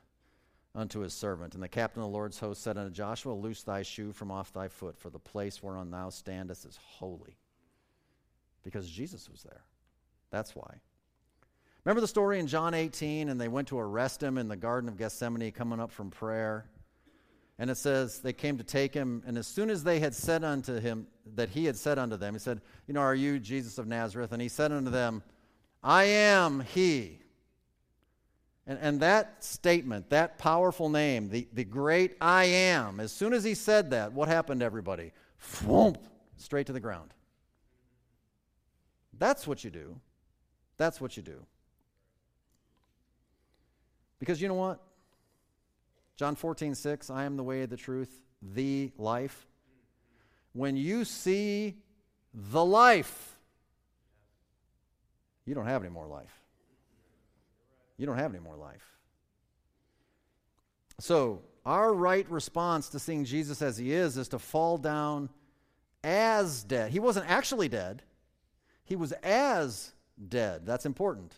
unto his servant? And the captain of the Lord's host said unto Joshua, Loose thy shoe from off thy foot, for the place whereon thou standest is holy. Because Jesus was there. That's why. Remember the story in John 18, and they went to arrest him in the Garden of Gethsemane coming up from prayer? And it says, they came to take him, and as soon as they had said unto him that he had said unto them, he said, You know, are you Jesus of Nazareth? And he said unto them, I am he. And, and that statement, that powerful name, the, the great I am, as soon as he said that, what happened to everybody? Whoomp, straight to the ground. That's what you do. That's what you do. Because you know what? John 14, 6, I am the way, the truth, the life. When you see the life, you don't have any more life. You don't have any more life. So, our right response to seeing Jesus as he is is to fall down as dead. He wasn't actually dead, he was as dead. That's important.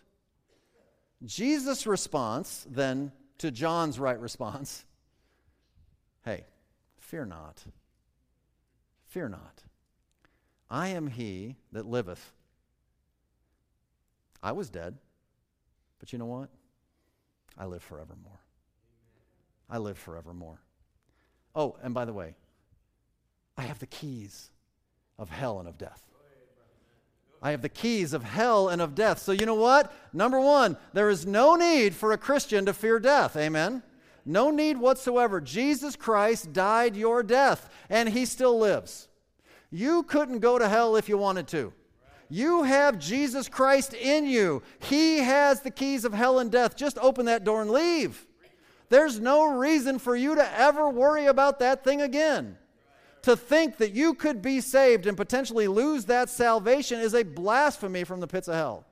Jesus' response then to John's right response hey, fear not. Fear not. I am he that liveth. I was dead, but you know what? I live forevermore. I live forevermore. Oh, and by the way, I have the keys of hell and of death. I have the keys of hell and of death. So, you know what? Number one, there is no need for a Christian to fear death. Amen? No need whatsoever. Jesus Christ died your death, and he still lives. You couldn't go to hell if you wanted to. You have Jesus Christ in you. He has the keys of hell and death. Just open that door and leave. There's no reason for you to ever worry about that thing again. To think that you could be saved and potentially lose that salvation is a blasphemy from the pits of hell.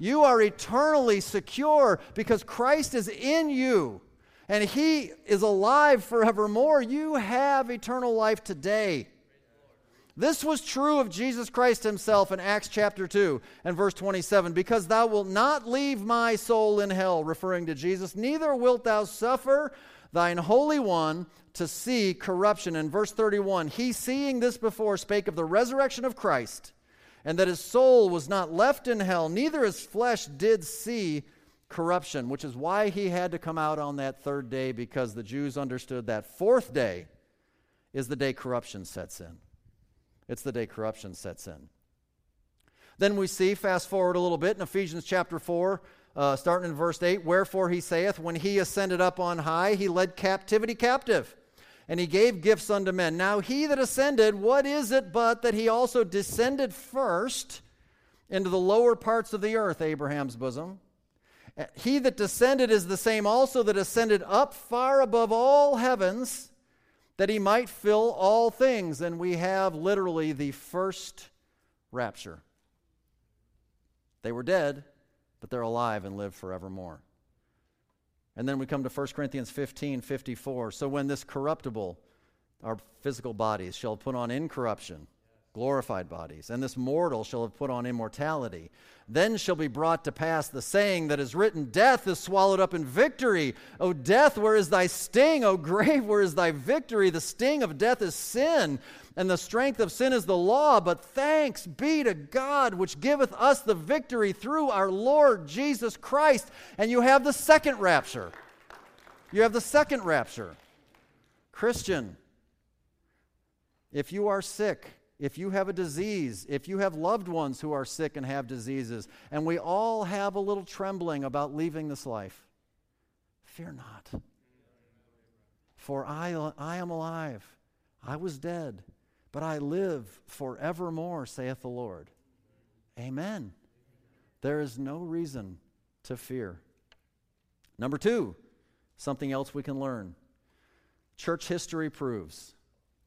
You are eternally secure because Christ is in you and He is alive forevermore. You have eternal life today. This was true of Jesus Christ himself in Acts chapter 2 and verse 27 because thou wilt not leave my soul in hell, referring to Jesus, neither wilt thou suffer thine Holy One to see corruption. In verse 31, he seeing this before spake of the resurrection of Christ, and that his soul was not left in hell, neither his flesh did see corruption, which is why he had to come out on that third day because the Jews understood that fourth day is the day corruption sets in. It's the day corruption sets in. Then we see, fast forward a little bit, in Ephesians chapter 4, uh, starting in verse 8, Wherefore he saith, When he ascended up on high, he led captivity captive, and he gave gifts unto men. Now he that ascended, what is it but that he also descended first into the lower parts of the earth, Abraham's bosom? He that descended is the same also that ascended up far above all heavens that he might fill all things. And we have literally the first rapture. They were dead, they're alive and live forevermore. And then we come to 1 Corinthians 15 54. So when this corruptible, our physical bodies, shall put on incorruption, glorified bodies, and this mortal shall have put on immortality. Then shall be brought to pass the saying that is written Death is swallowed up in victory. O death, where is thy sting? O grave, where is thy victory? The sting of death is sin, and the strength of sin is the law. But thanks be to God, which giveth us the victory through our Lord Jesus Christ. And you have the second rapture. You have the second rapture. Christian, if you are sick, if you have a disease, if you have loved ones who are sick and have diseases, and we all have a little trembling about leaving this life, fear not. For I, I am alive. I was dead, but I live forevermore, saith the Lord. Amen. There is no reason to fear. Number two, something else we can learn. Church history proves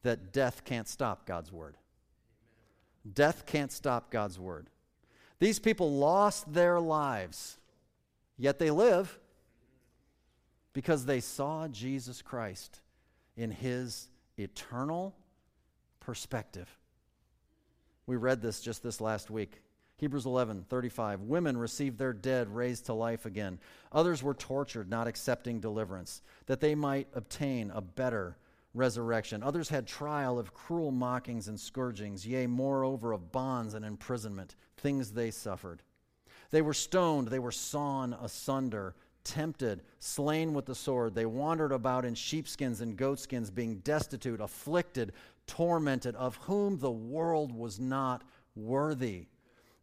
that death can't stop God's word. Death can't stop God's word. These people lost their lives, yet they live because they saw Jesus Christ in his eternal perspective. We read this just this last week. Hebrews 11, 35. Women received their dead raised to life again. Others were tortured, not accepting deliverance, that they might obtain a better resurrection. Others had trial of cruel mockings and scourgings, yea, moreover, of bonds and imprisonment, things they suffered. They were stoned, they were sawn asunder, tempted, slain with the sword. They wandered about in sheepskins and goatskins, being destitute, afflicted, tormented, of whom the world was not worthy.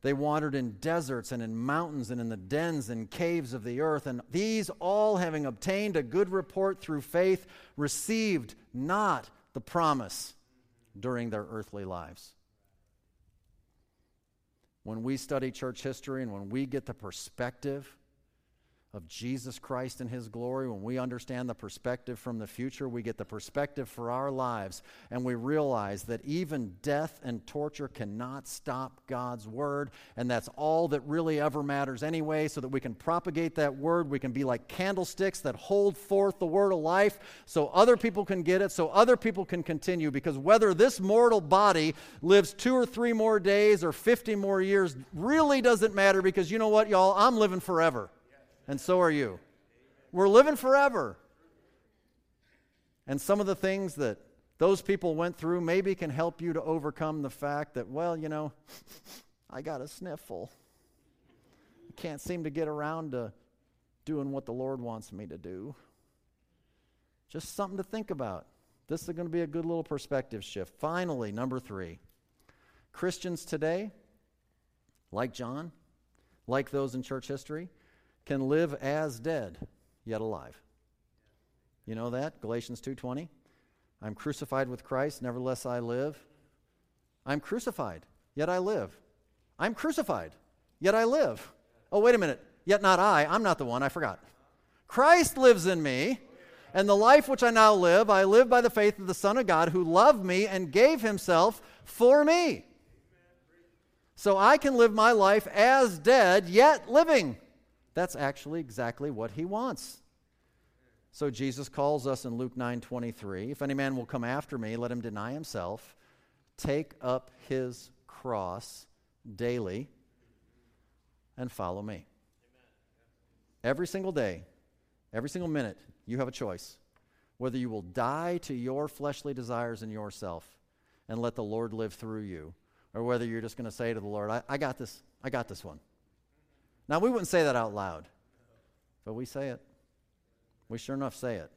They wandered in deserts and in mountains and in the dens and caves of the earth. And these all, having obtained a good report through faith, received not the promise during their earthly lives. When we study church history and when we get the perspective of Jesus Christ and His glory, when we understand the perspective from the future, we get the perspective for our lives, and we realize that even death and torture cannot stop God's word, and that's all that really ever matters anyway, so that we can propagate that word. We can be like candlesticks that hold forth the word of life so other people can get it, so other people can continue. Because whether this mortal body lives two or three more days or 50 more years really doesn't matter, because you know what, y'all? I'm living forever and so are you. We're living forever. And some of the things that those people went through maybe can help you to overcome the fact that, well, you know, I got a sniffle. I can't seem to get around to doing what the Lord wants me to do. Just something to think about. This is going to be a good little perspective shift. Finally, number three Christians today, like John, like those in church history, can live as dead, yet alive. You know that? Galatians 2:20. I'm crucified with Christ, nevertheless I live. I'm crucified, yet I live. I'm crucified, yet I live. Oh, wait a minute. Yet not I. I'm not the one. I forgot. Christ lives in me, and the life which I now live, I live by the faith of the Son of God who loved me and gave himself for me. So I can live my life as dead, yet living. That's actually exactly what he wants. So Jesus calls us in Luke 9:23, if any man will come after me, let him deny himself, take up his cross daily and follow me. Every single day, every single minute, you have a choice whether you will die to your fleshly desires and yourself and let the Lord live through you, or whether you're just going to say to the Lord, I, I got this, I got this one. Now, we wouldn't say that out loud, but we say it. We sure enough say it.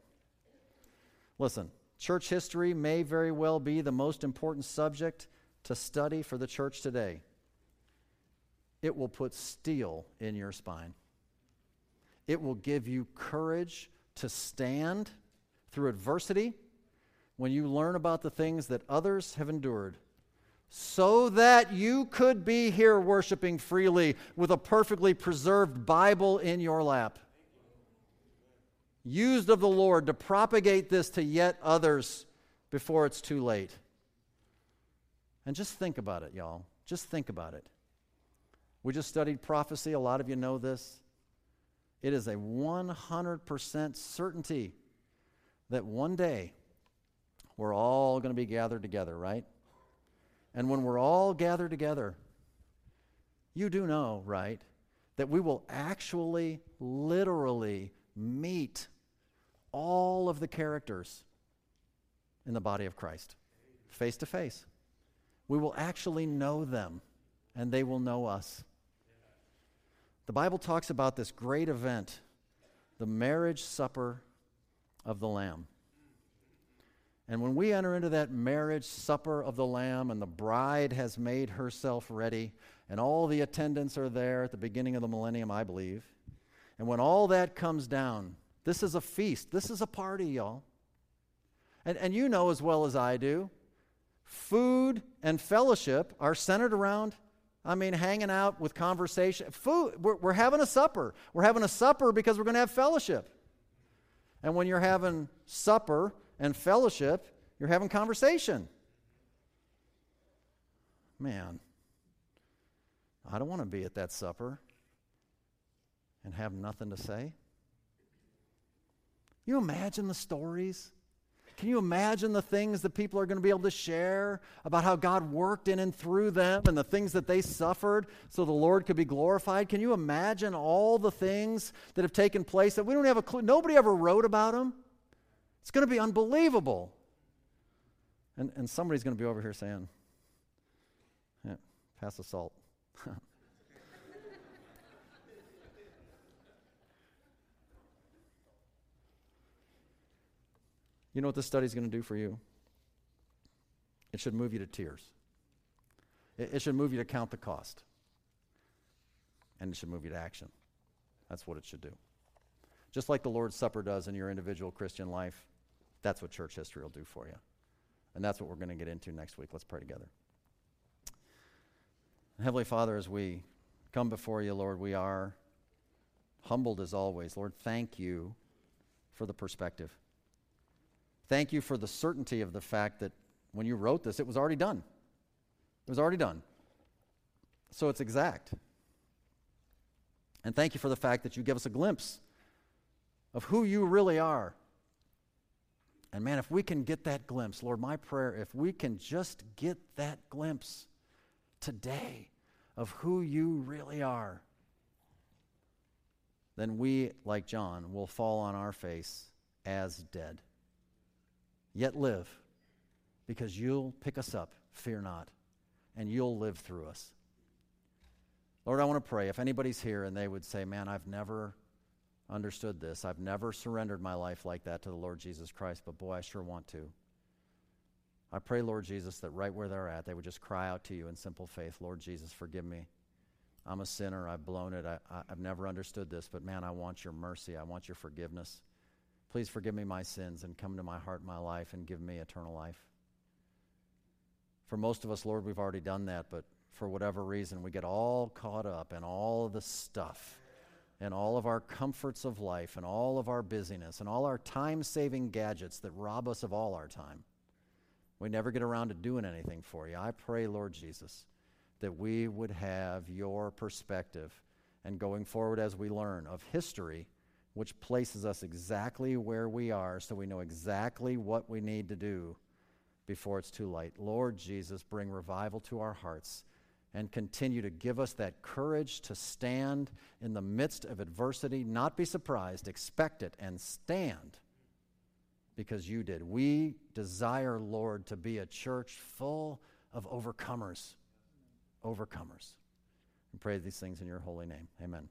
Listen, church history may very well be the most important subject to study for the church today. It will put steel in your spine. It will give you courage to stand through adversity when you learn about the things that others have endured so that you could be here worshiping freely with a perfectly preserved Bible in your lap. Used of the Lord to propagate this to yet others before it's too late. And just think about it, y'all. Just think about it. We just studied prophecy. A lot of you know this. It is a 100% certainty that one day we're all going to be gathered together, right? And when we're all gathered together, you do know, right, that we will actually, literally meet all of the characters in the body of Christ face to face. We will actually know them, and they will know us. The Bible talks about this great event, the marriage supper of the Lamb. And when we enter into that marriage supper of the Lamb and the bride has made herself ready, and all the attendants are there at the beginning of the millennium, I believe, and when all that comes down, this is a feast. This is a party, y'all. And, and you know as well as I do, food and fellowship are centered around, I mean, hanging out with conversation. Food, we're, we're having a supper. We're having a supper because we're going to have fellowship. And when you're having supper, and fellowship, you're having conversation. Man, I don't want to be at that supper and have nothing to say. You imagine the stories? Can you imagine the things that people are going to be able to share about how God worked in and through them and the things that they suffered so the Lord could be glorified? Can you imagine all the things that have taken place that we don't have a clue? Nobody ever wrote about them. It's going to be unbelievable. And, and somebody's going to be over here saying, yeah, pass the salt. you know what this study's going to do for you? It should move you to tears. It, it should move you to count the cost. And it should move you to action. That's what it should do. Just like the Lord's Supper does in your individual Christian life, that's what church history will do for you. And that's what we're going to get into next week. Let's pray together. Heavenly Father, as we come before you, Lord, we are humbled as always. Lord, thank you for the perspective. Thank you for the certainty of the fact that when you wrote this, it was already done. It was already done. So it's exact. And thank you for the fact that you give us a glimpse of who you really are. And man, if we can get that glimpse, Lord, my prayer, if we can just get that glimpse today of who you really are, then we, like John, will fall on our face as dead. Yet live, because you'll pick us up, fear not, and you'll live through us. Lord, I want to pray. If anybody's here and they would say, Man, I've never understood this, I've never surrendered my life like that to the Lord Jesus Christ, but boy, I sure want to. I pray, Lord Jesus, that right where they're at, they would just cry out to you in simple faith Lord Jesus, forgive me. I'm a sinner. I've blown it. I, have never understood this, but man, I want your mercy. I want your forgiveness. Please forgive me my sins and come to my heart, my life, and give me eternal life. For most of us, Lord, we've already done that, but for whatever reason, we get all caught up in all of the stuff and all of our comforts of life and all of our busyness and all our time saving gadgets that rob us of all our time. We never get around to doing anything for you. I pray, Lord Jesus, that we would have your perspective and going forward as we learn of history, which places us exactly where we are so we know exactly what we need to do before it's too late. Lord Jesus, bring revival to our hearts and continue to give us that courage to stand in the midst of adversity, not be surprised, expect it, and stand because you did. We desire, Lord, to be a church full of overcomers. Overcomers. And pray these things in your holy name. Amen.